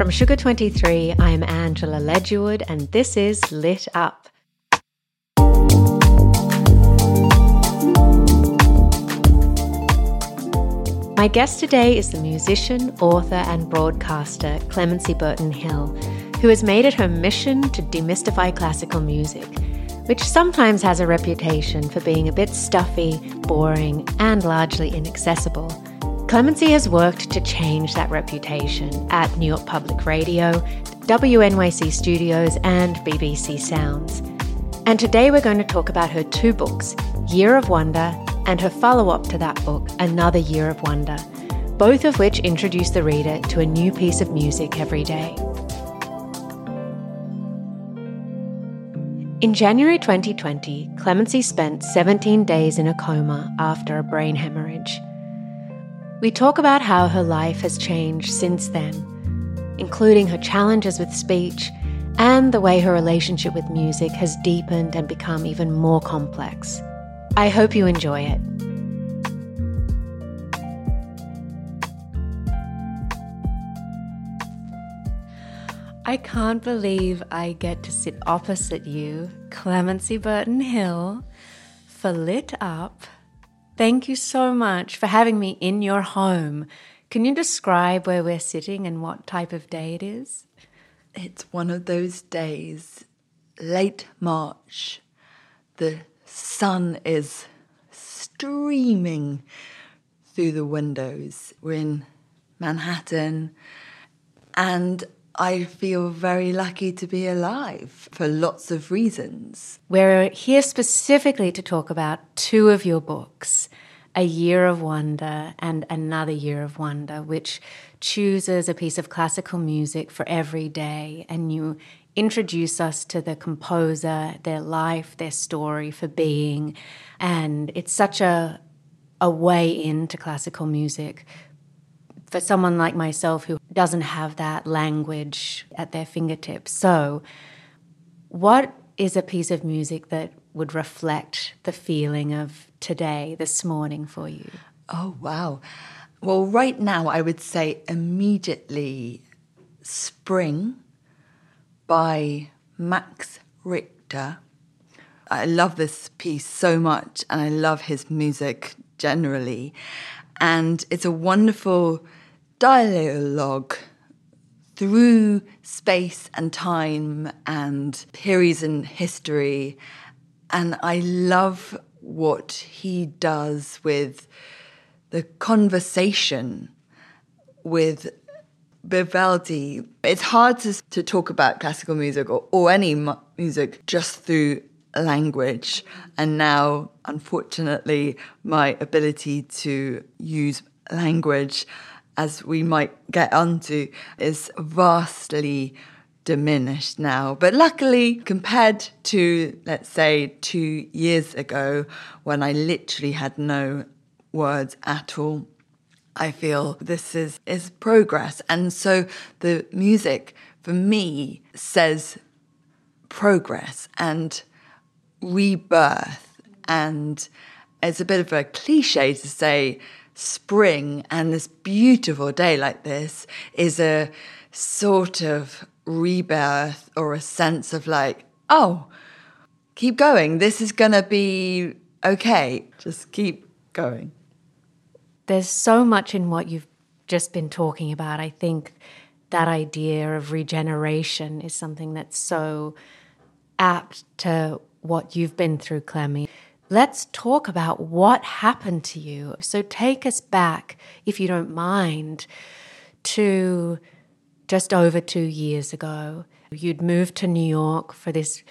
From Sugar 23, I am Angela Ledgerwood, and this is Lit Up. My guest today is the musician, author, and broadcaster Clemency Burton Hill, who has made it her mission to demystify classical music, which sometimes has a reputation for being a bit stuffy, boring, and largely inaccessible. Clemency has worked to change that reputation at New York Public Radio, WNYC Studios, and BBC Sounds. And today we're going to talk about her two books, Year of Wonder and her follow up to that book, Another Year of Wonder, both of which introduce the reader to a new piece of music every day. In January 2020, Clemency spent 17 days in a coma after a brain hemorrhage. We talk about how her life has changed since then, including her challenges with speech and the way her relationship with music has deepened and become even more complex. I hope you enjoy it. I can't believe I get to sit opposite you, Clemency Burton Hill, for Lit Up. Thank you so much for having me in your home. Can you describe where we're sitting and what type of day it is? It's one of those days, late March. The sun is streaming through the windows. We're in Manhattan, and I feel very lucky to be alive for lots of reasons. We're here specifically to talk about two of your books A Year of Wonder and Another Year of Wonder, which chooses a piece of classical music for every day, and you introduce us to the composer, their life, their story for being. And it's such a, a way into classical music for someone like myself who doesn't have that language at their fingertips. So, what is a piece of music that would reflect the feeling of today, this morning for you? Oh, wow. Well, right now, I would say immediately Spring by Max Richter. I love this piece so much and I love his music generally. And it's a wonderful dialogue through space and time and periods in history. And I love what he does with the conversation with Vivaldi. It's hard to, to talk about classical music or, or any mu- music just through language. And now, unfortunately, my ability to use language, as we might get onto, is vastly diminished now. But luckily, compared to, let's say, two years ago, when I literally had no words at all, I feel this is, is progress. And so the music for me says progress and rebirth. And it's a bit of a cliche to say spring and this beautiful day like this is a sort of rebirth or a sense of like, oh, keep going. This is going to be okay. Just keep going there's so much in what you've just been talking about. I think that idea of regeneration is something that's so apt to what you've been through, Clemmy. Let's talk about what happened to you. So take us back, if you don't mind, to just over two years ago. You'd moved to New York for this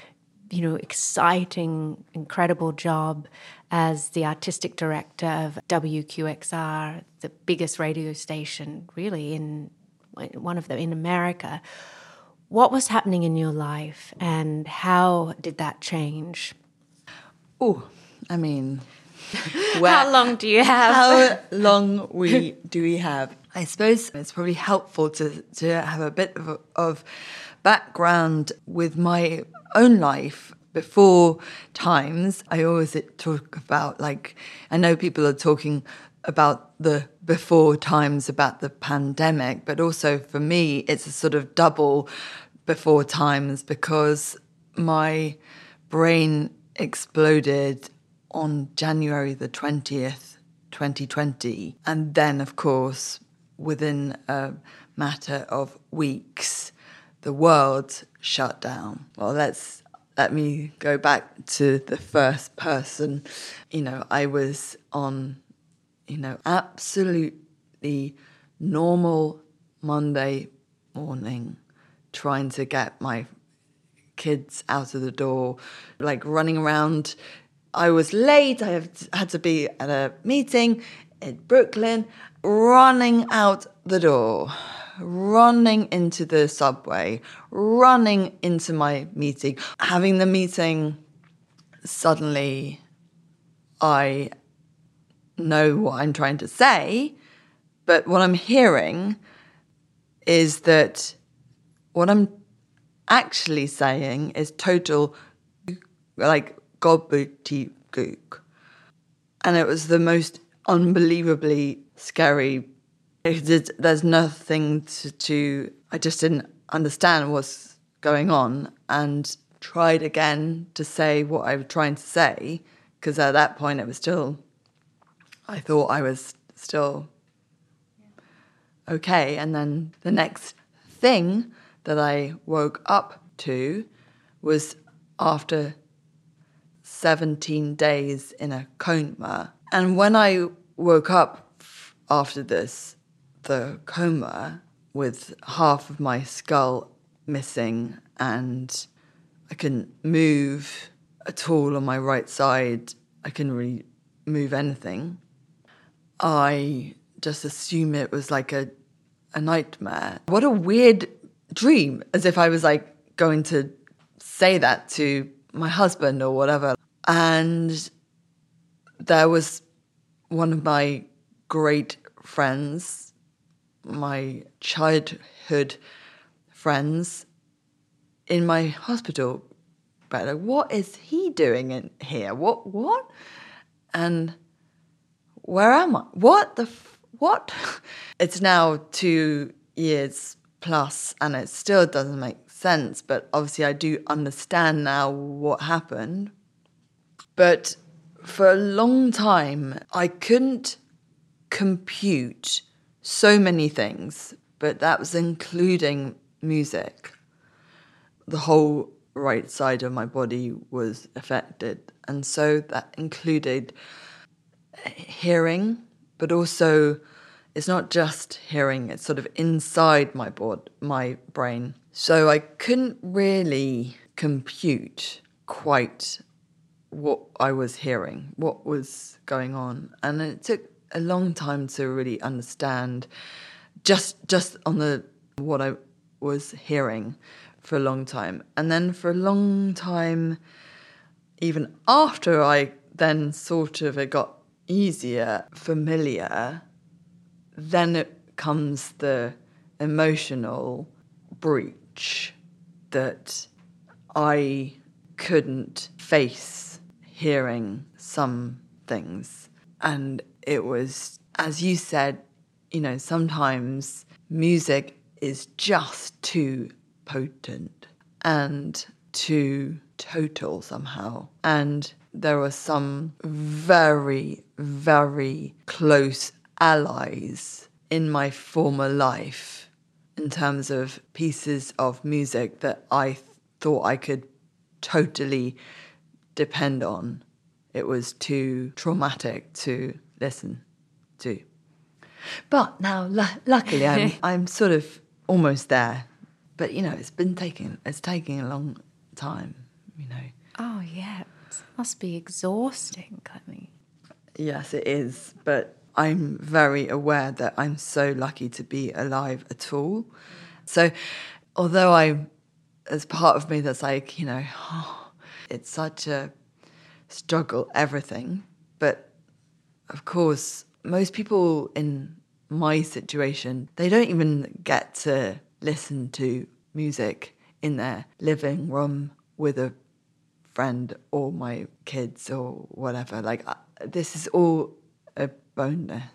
you know, exciting, incredible job as the artistic director of WQXR, the biggest radio station really in one of them in America. What was happening in your life and how did that change? Oh, I mean, how long do you have? How long we do we have? I suppose it's probably helpful to to have a bit of, of background with my own life before times. I always talk about like I know people are talking about the before times about the pandemic, but also for me it's a sort of double before times because my brain exploded on January the 20th, 2020. And then, of course, within a matter of weeks, the world shut down. Well, let's let me go back to the first person. You know, I was on, you know, absolutely normal Monday morning trying to get my kids out of the door, like running around. I was late. I had to be at a meeting in Brooklyn, running out the door, running into the subway, running into my meeting. Having the meeting, suddenly I know what I'm trying to say, but what I'm hearing is that what I'm actually saying is total, like, gobbledygook. And it was the most unbelievably scary. Did, there's nothing to, to, I just didn't understand what's going on and tried again to say what I was trying to say because at that point it was still, I thought I was still okay. And then the next thing that I woke up to was after 17 days in a coma. And when I woke up after this, the coma, with half of my skull missing and I couldn't move at all on my right side, I couldn't really move anything. I just assume it was like a, a nightmare. What a weird dream as if I was like going to say that to my husband or whatever. And there was one of my great friends, my childhood friends, in my hospital bed. Like, what is he doing in here? What? What? And where am I? What the? F- what? It's now two years plus, and it still doesn't make sense. But obviously, I do understand now what happened. But for a long time, I couldn't compute so many things, but that was including music. The whole right side of my body was affected. And so that included hearing, but also it's not just hearing, it's sort of inside my board, my brain. So I couldn't really compute quite what I was hearing, what was going on. And it took a long time to really understand just just on the what I was hearing for a long time. And then for a long time even after I then sort of it got easier, familiar, then it comes the emotional breach that I couldn't face hearing some things. And it was, as you said, you know, sometimes music is just too potent and too total somehow. And there were some very, very close allies in my former life in terms of pieces of music that I thought I could totally depend on. It was too traumatic to listen to. But now, l- luckily, I'm, I'm sort of almost there. But you know, it's been taking it's taking a long time. You know, Oh, yeah. It must be exhausting, Clemmy. Yes, it is. But I'm very aware that I'm so lucky to be alive at all. So, although I, as part of me that's like, you know, oh, it's such a struggle, everything. But of course, most people in my situation, they don't even get to listen to music in their living room with a friend or my kids or whatever. Like, uh, this is all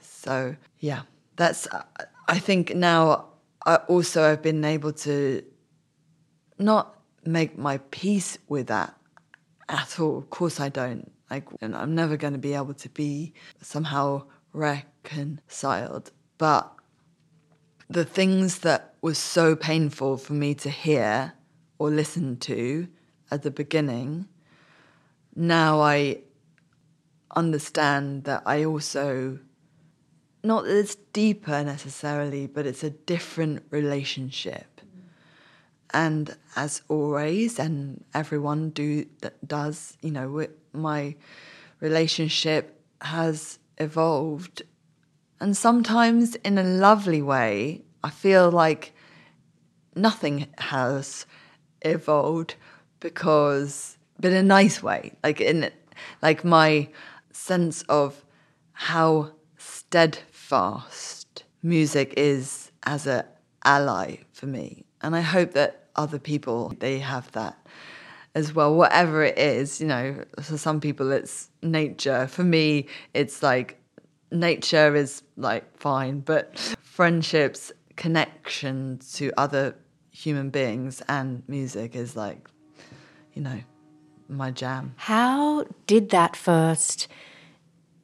So, yeah, that's, I think now I also have been able to not make my peace with that at all. Of course, I don't. Like, and I'm never going to be able to be somehow reconciled. But the things that was so painful for me to hear or listen to at the beginning, now I understand that I also, not that it's deeper necessarily, but it's a different relationship. And as always, and everyone do does, you know, my relationship has evolved, and sometimes in a lovely way. I feel like nothing has evolved because, but in a nice way, like in like my sense of how steadfast music is as a ally for me. And I hope that other people they have that as well. Whatever it is you know for some people it's nature. For me it's like nature is like fine but friendships connection to other human beings and music is like you know my jam. How did that first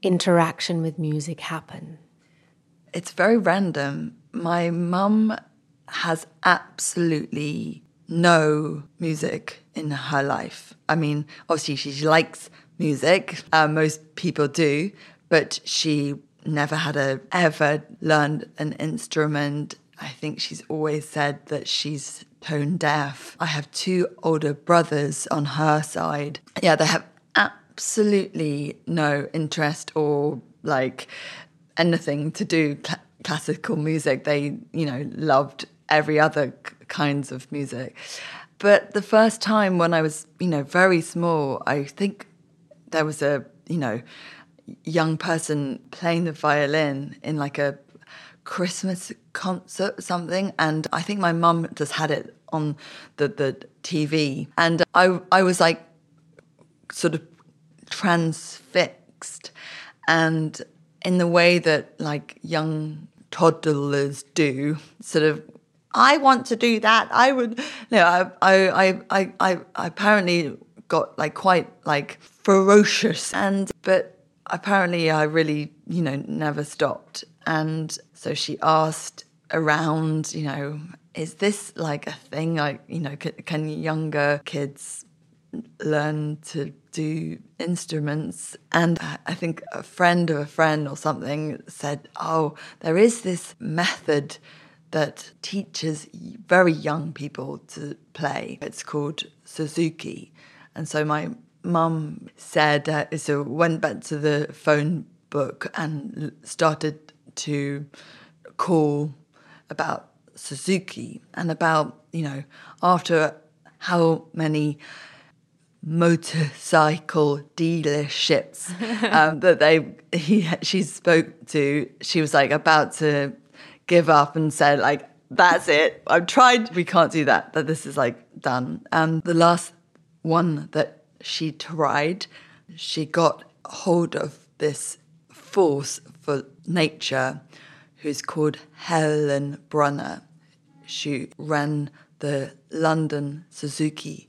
interaction with music happen? It's very random. My mum has absolutely no music in her life. I mean, obviously, she likes music, uh, most people do, but she never had a, ever learned an instrument. I think she's always said that she's tone deaf. I have two older brothers on her side. Yeah, they have absolutely no interest or like anything to do cl- classical music. They, you know, loved every other c- kinds of music. But the first time when I was, you know, very small, I think there was a, you know, young person playing the violin in like a Christmas concert or something. And I think my mum just had it on the, the TV. And I, I was like, sort of transfixed. And in the way that like young toddlers do sort of i want to do that. I would no i i i i, I apparently got like quite like ferocious. And but apparently i really you know never stopped. And so she asked around you know is this like a thing? Like you know can younger kids learn to do instruments. And I think a friend of a friend or something said, Oh, there is this method that teaches very young people to play. It's called Suzuki. And so my mum said, uh, so went back to the phone book and started to call about Suzuki and about, you know, after how many motorcycle dealerships um, that they he she spoke to she was like about to give up and said like that's it. I've tried we can't do that that this is like done. And the last one that she tried she got hold of this force for nature who's called helen brunner. She ran the london suzuki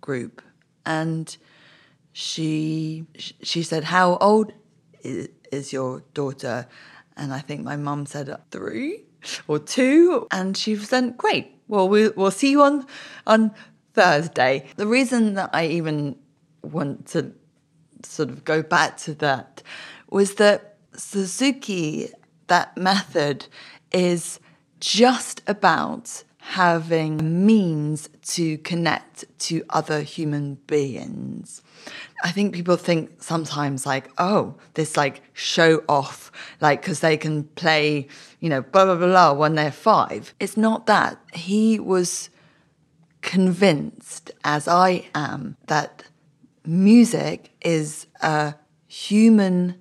group and she she said, "How old is, your daughter?" And I think my mum said three or two, and she said, "Great. Well, we'll we'll see you on on Thursday." The reason that I even want to sort of go back to that was that Suzuki, that method, is just about having means to connect to other human beings. I think people think sometimes like, oh, this like show off, like, because they can play, you know, blah, blah, blah, blah when they're five. It's not that. He was convinced, as I am, that music is a human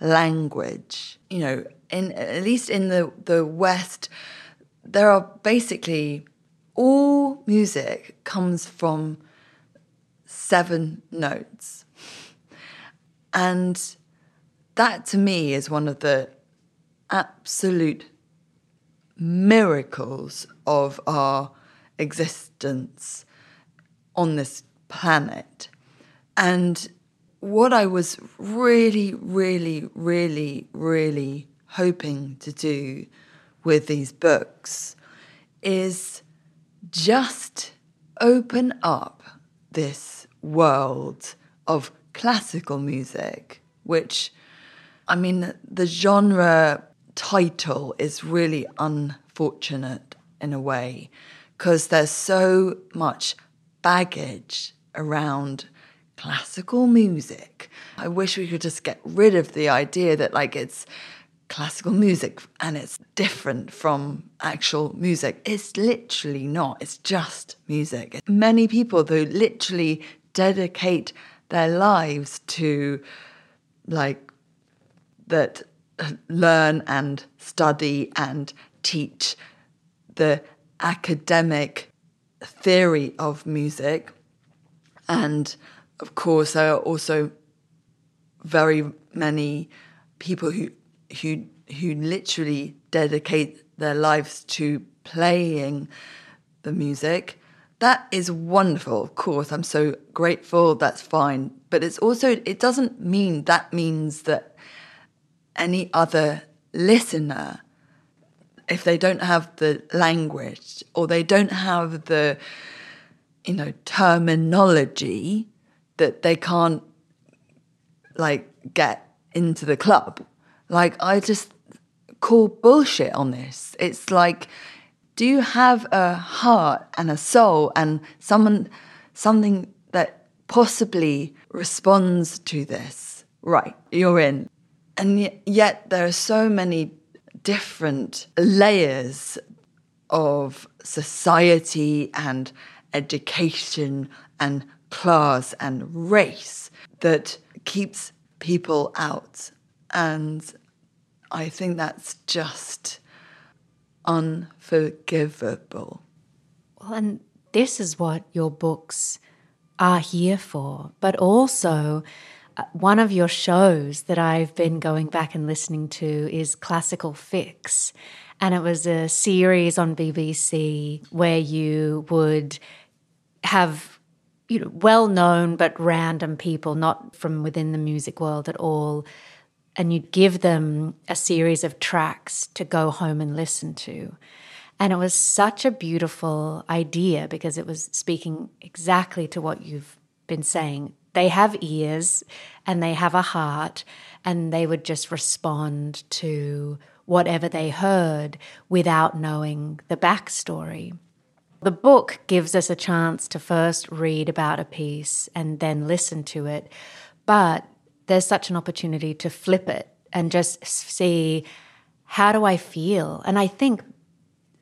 language. You know, in at least in the, the West, there are basically all music comes from seven notes. And that to me is one of the absolute miracles of our existence on this planet. And what I was really, really, really, really hoping to do with these books is just open up this world of classical music, which, I mean, the genre title is really unfortunate in a way because there's so much baggage around classical music. I wish we could just get rid of the idea that, like, it's classical music and it's different from actual music. It's literally not, it's just music. Many people, though, literally dedicate their lives to like that uh, learn and study and teach the academic theory of music. And of course, there are also very many people who who who literally dedicate their lives to playing the music. That is wonderful, of course. I'm so grateful. That's fine. But it's also, it doesn't mean that means that any other listener, if they don't have the language or they don't have the, you know, terminology, that they can't like get into the club like, I just call bullshit on this. It's like, do you have a heart and a soul and someone, something that possibly responds to this? Right, you're in. And yet, there are so many different layers of society and education and class and race that keeps people out and I think that's just unforgivable. Well, and this is what your books are here for, but also uh, one of your shows that I've been going back and listening to is Classical Fix. And it was a series on BBC where you would have you know well known but random people not from within the music world at all and you'd give them a series of tracks to go home and listen to. And it was such a beautiful idea because it was speaking exactly to what you've been saying. They have ears and they have a heart, and they would just respond to whatever they heard without knowing the backstory. The book gives us a chance to first read about a piece and then listen to it, but there's such an opportunity to flip it and just see how do I feel? And I think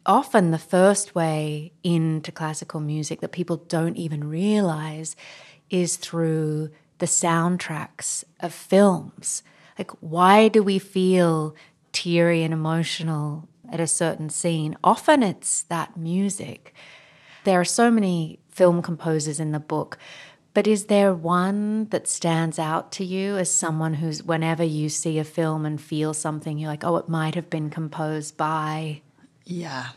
often the first way into classical music that people don't even realize is through the soundtracks of films. Like, why do we feel teary and emotional at a certain scene? Often it's that music. There are so many film composers in the book but is there one that stands out to you as someone who's, whenever you see a film and feel something, you're like, oh, it might have been composed by? Yeah.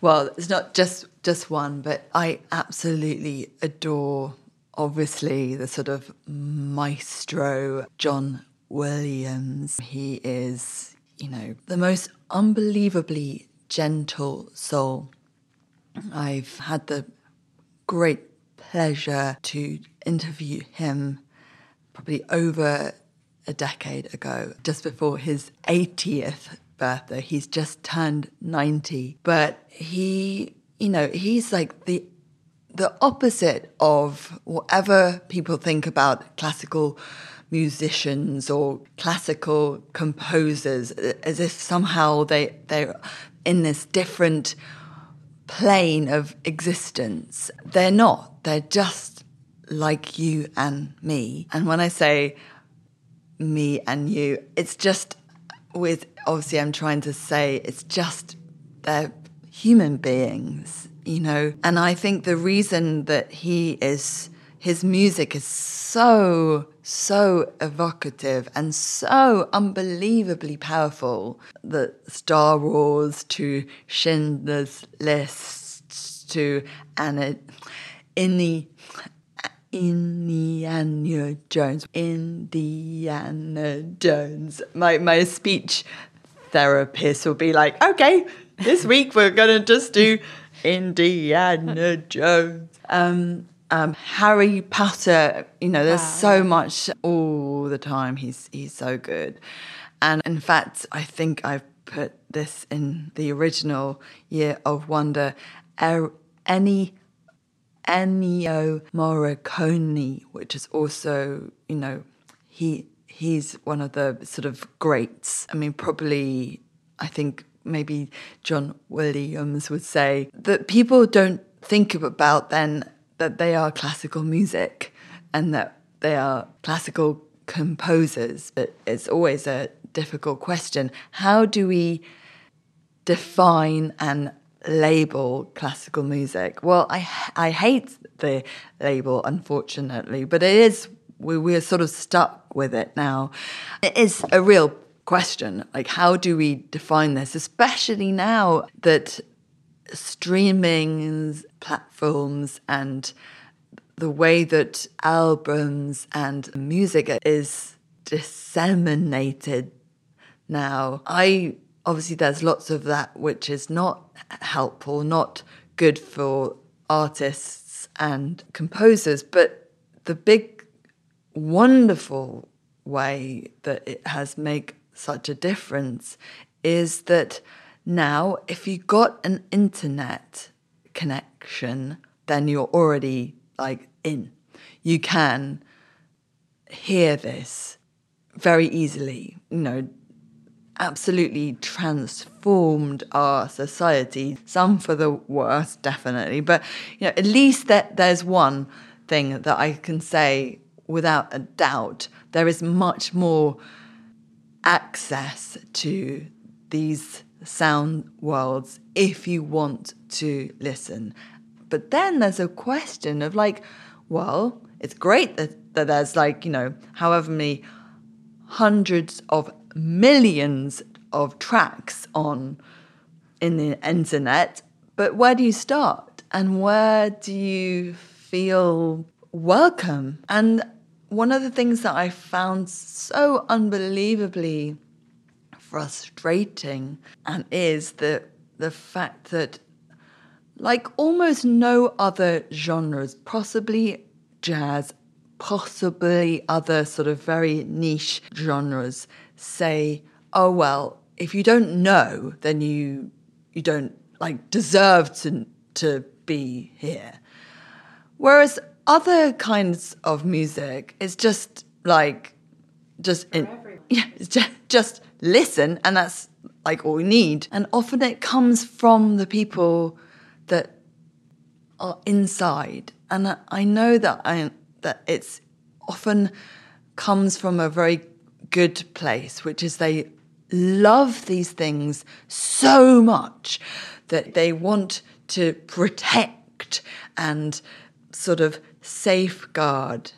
Well, it's not just just one, but I absolutely adore, obviously, the sort of maestro John Williams. He is, you know, the most unbelievably gentle soul. I've had the great pleasure to interview him probably over a decade ago, just before his 80th birthday. He's just turned 90. But he, you know, he's like the the opposite of whatever people think about classical musicians or classical composers as if somehow they they're in this different plane of existence. They're not. They're just like you and me. And when I say me and you, it's just with obviously I'm trying to say it's just they're human beings, you know. And I think the reason that he is his music is so so evocative and so unbelievably powerful that Star Wars to Schindler's List to Anna Inni Indiana Jones Indiana Jones. My my speech therapist will be like okay this week we're gonna just do Indiana Jones. Um um, Harry Potter, you know, there's wow. so much all the time. He's he's so good, and in fact, I think I've put this in the original Year of Wonder. Er, any Ennio Morricone, which is also, you know, he he's one of the sort of greats. I mean, probably, I think maybe John Williams would say that people don't think about then that they are classical music and that they are classical composers, but it's always a difficult question. How do we define and label classical music? Well, I I hate the label, unfortunately, but it is we we're sort of stuck with it now. It is a real question. Like, how do we define this, especially now that streaming platforms and the way that albums and music is disseminated now. I obviously there's lots of that which is not helpful, not good for artists and composers, but the big wonderful way that it has made such a difference is that now, if you got an internet connection, then you're already like in. You can hear this very easily, you know, absolutely transformed our society, some for the worse, definitely. But, you know, at least that there's one thing that I can say without a doubt. There is much more access to these sound worlds if you want to listen. But then there's a question of like, well, it's great that, that there's like, you know, however many hundreds of millions of tracks on in the internet, but where do you start? And where do you feel welcome? And one of the things that I found so unbelievably frustrating and is the the fact that like almost no other genres, possibly jazz, possibly other sort of very niche genres, say, oh well, if you don't know, then you you don't like deserve to to be here. Whereas other kinds of music is just like just in, yeah, just, just listen, and that's like all we need. And often it comes from the people that are inside. And I know that I that it's often comes from a very good place, which is they love these things so much that they want to protect and sort of safeguard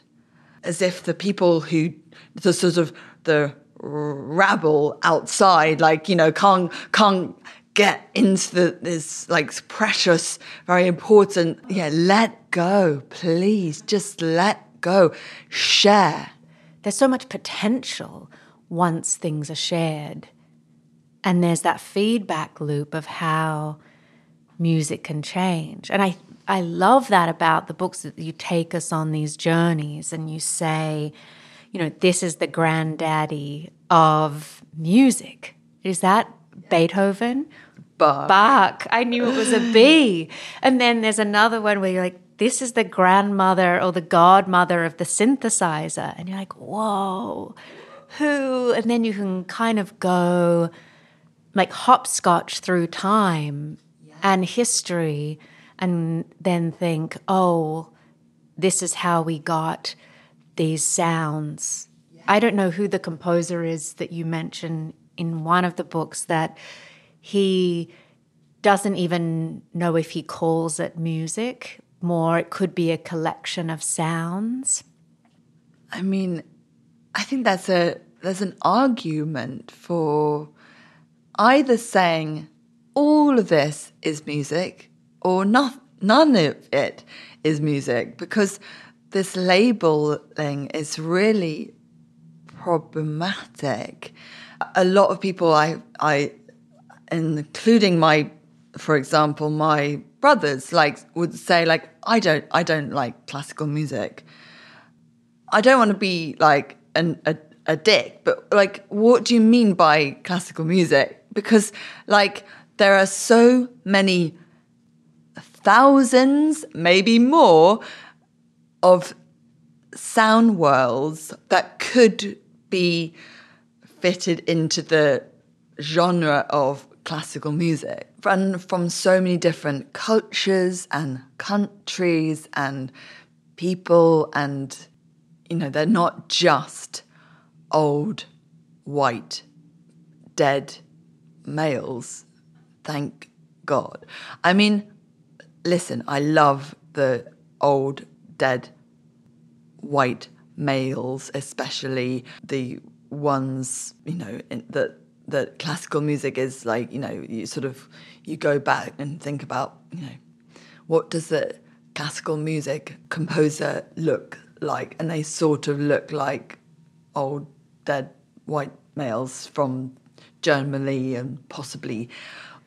as if the people who the sort of the rabble outside, like, you know, can't, can't get into the, this like precious, very important, yeah, let go, please. Just let go. Share. There's so much potential once things are shared. And there's that feedback loop of how music can change. And I, I love that about the books that you take us on these journeys and you say, you know, this is the granddaddy of music. Is that Beethoven. Bach. Bach. I knew it was a bee. And then there's another one where you're like, this is the grandmother or the godmother of the synthesizer. And you're like, whoa, who? And then you can kind of go like hopscotch through time and history and then think, oh, this is how we got these sounds. I don't know who the composer is that you mention in one of the books that he doesn't even know if he calls it music. More, it could be a collection of sounds. I mean, I think that's a there's an argument for either saying all of this is music or not, none of it is music because this labeling is really problematic. A lot of people I I including my for example my brothers like would say like I don't I don't like classical music. I don't want to be like an, a a dick, but like what do you mean by classical music? Because like there are so many thousands, maybe more, of sound worlds that could be fitted into the genre of classical music. And from so many different cultures and countries and people and you know they're not just old white dead males thank god. I mean listen i love the old dead white males especially the ones you know in, that that classical music is like you know you sort of you go back and think about you know what does the classical music composer look like? And they sort of look like old dead white males from Germany and possibly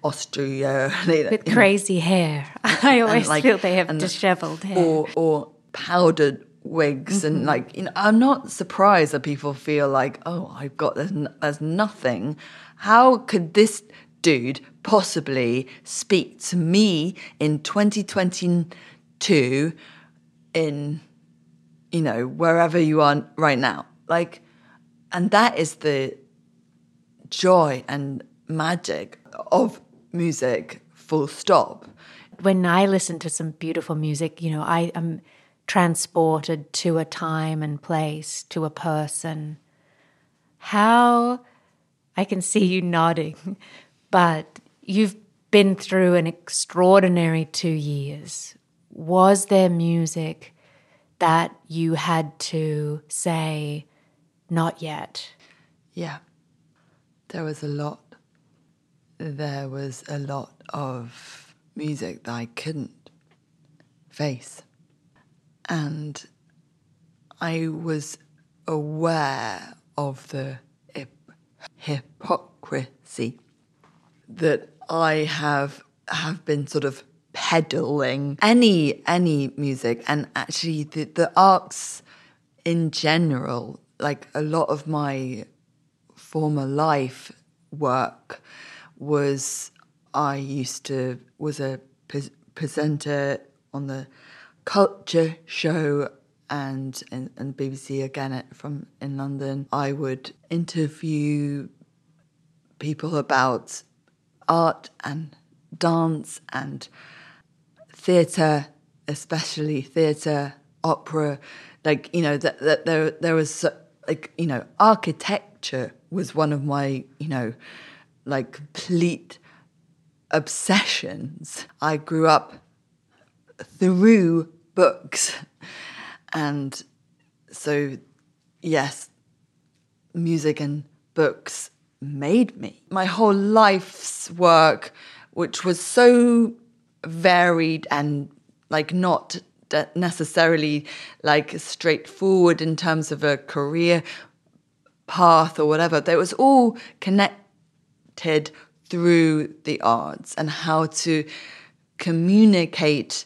Austria. With crazy hair. I always like, feel they have dishevelled hair. or or powdered wigs mm-hmm. and like you know i'm not surprised that people feel like oh i've got there's, there's nothing. How could this dude possibly speak to me in 2022 in you know wherever you are right now? Like and that is the joy and magic of music full stop. When i listen to some beautiful music you know i am transported to a time and place, to a person. How I can see you nodding, but you've been through an extraordinary two years. Was there music that you had to say, not yet? Yeah, there was a lot. There was a lot of music that I couldn't face. And I was aware of the hypocrisy that I have have been sort of peddling any any music. And actually the, the arts in general like a lot of my former life work was I used to was a pre- presenter on the culture show and and, BBC again from in London, I would interview people about art and dance and theatre, especially theatre, opera. Like you know that that there there was like you know architecture was one of my you know like complete obsessions. I grew up through books. And so, yes, music and books made me. My whole life's work, which was so varied and like not necessarily like straightforward in terms of a career path or whatever, that was all connected through the arts and how to communicate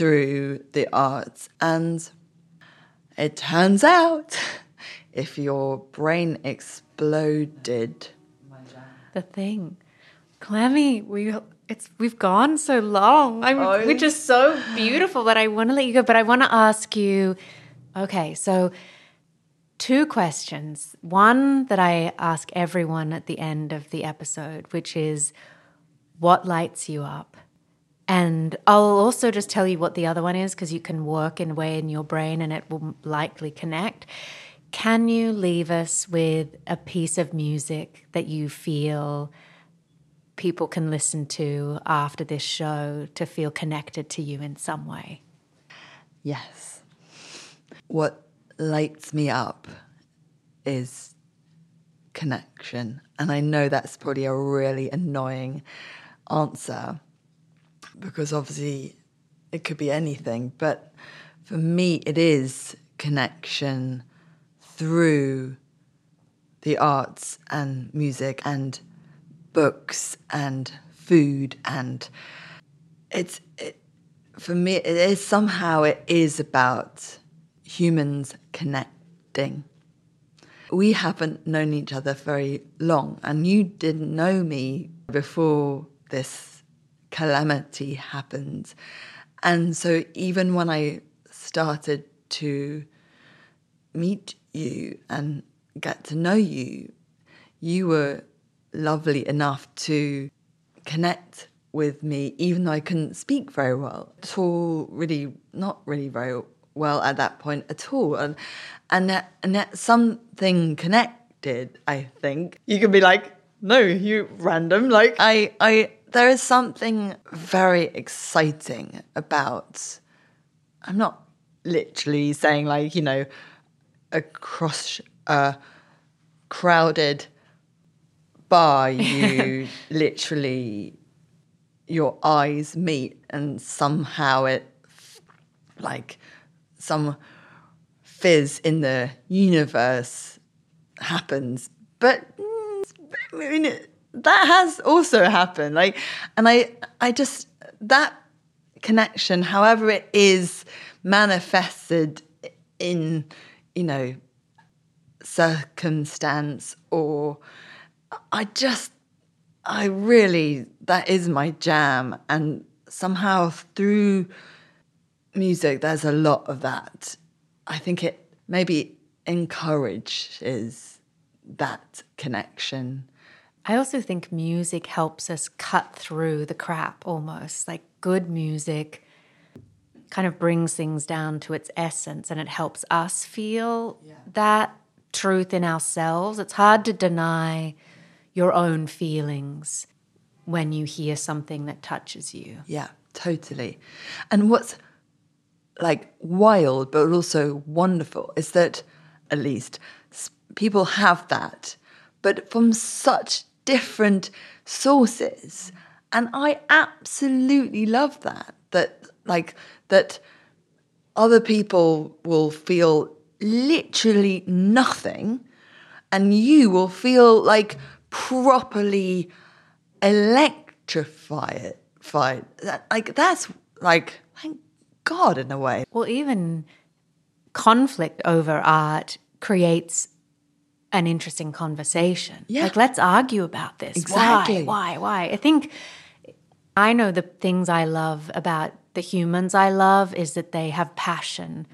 through the arts. And it turns out if your brain exploded the thing. Clemmy, we it's we've gone so long. I'm, Oh. We're just so beautiful that I want to let you go, but I want to ask you. Okay, so two questions. One that I ask everyone at the end of the episode, which is, what lights you up? And I'll also just tell you what the other one is because you can work in a way in your brain and it will likely connect. Can you leave us with a piece of music that you feel people can listen to after this show to feel connected to you in some way? Yes. What lights me up is connection. And I know that's probably a really annoying answer because obviously it could be anything. But for me, it is connection through the arts and music and books and food and it's it, for me it is somehow it is about humans connecting we haven't known each other very long and you didn't know me before this calamity happened and so even when i started to meet you and get to know you you were lovely enough to connect with me, even though I couldn't speak very well at all, really, not really very well at that point at all. And, and, that, and that something connected, I think. You can be like, no, you random. Like, I, I, there is something very exciting about, I'm not literally saying like, you know, across a crowded bar, you literally your eyes meet, and somehow it like some fizz in the universe happens. But mm, I mean, it- that has also happened. Like, and I, I just that connection, however it is manifested in, you know, circumstance or I just I really that is my jam and somehow through music there's a lot of that. I think it maybe encourages that connection. I also think music helps us cut through the crap almost. Like good music kind of brings things down to its essence and it helps us feel that truth in ourselves. It's hard to deny your own feelings when you hear something that touches you. Yeah, totally. And what's like wild but also wonderful is that at least people have that, but from such different sources. And I absolutely love that. That like that other people will feel literally nothing and you will feel like properly electrified fied. That, like that's like thank god in a way Well, even conflict over art creates an interesting conversation. Yeah. Like, let's argue about this. Exactly. Why? Why? Why? I think I know the things I love about the humans I love is that they have passion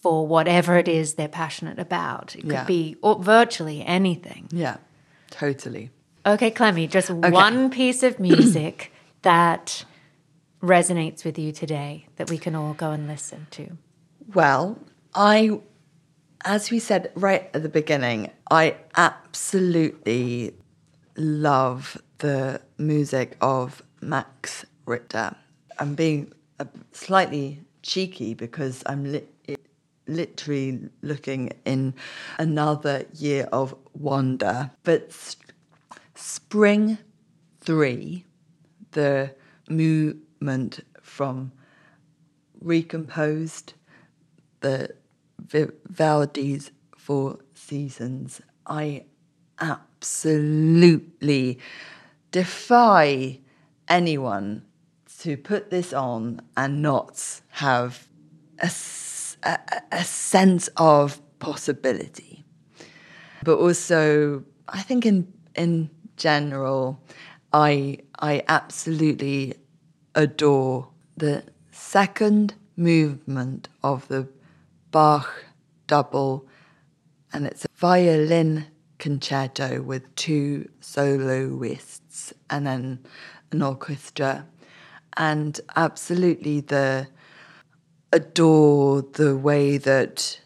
for whatever it is they're passionate about. It could Yeah. be or virtually anything. yeah totally Okay, Clemmy, just one piece of music that resonates with you today that we can all go and listen to. Well, I, as we said right at the beginning, I absolutely love the music of Max Richter. I'm being uh, slightly cheeky because I'm li- literally looking in another year of wonder. But Spring 3, the movement from recomposed the Vivaldi's Four Seasons. I absolutely defy anyone to put this on and not have a a sense of possibility. But also, I think in in general, I I absolutely adore the second movement of the Bach double, and it's a violin concerto with two soloists and then an orchestra, and absolutely the adore the way that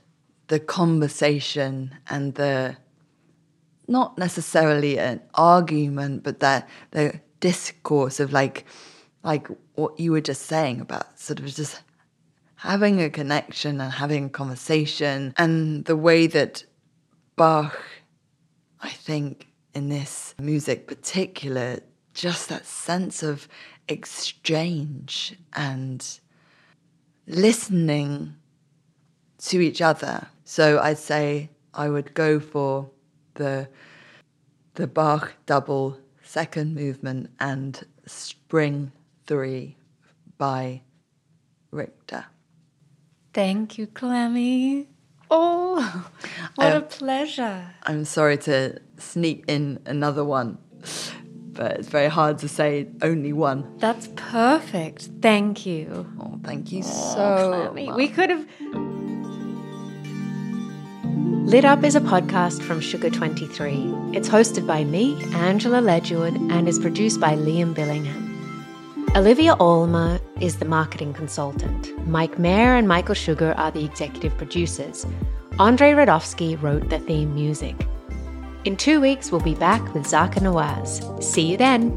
the conversation and the not necessarily an argument, but that the discourse of like like what you were just saying about sort of just having a connection and having a conversation and the way that Bach, I think, in this music particular, just that sense of exchange and listening to each other. So I'd say I would go for the the Bach double second movement and Spring 3 by Richter. Thank you, Clemmy. Oh, what a um, pleasure. I'm sorry to sneak in another one, but it's very hard to say only one. That's perfect. Thank you. Oh, thank you oh, so Clemmy, much. we could have. Lit Up is a podcast from Sugar 23. It's hosted by me, Angela Ledgerwood, and is produced by Liam Billingham. Olivia Olmer is the marketing consultant. Mike Mayer and Michael Sugar are the executive producers. Andre Radofsky wrote the theme music. In two weeks, we'll be back with Zarqa Nawaz. See you then.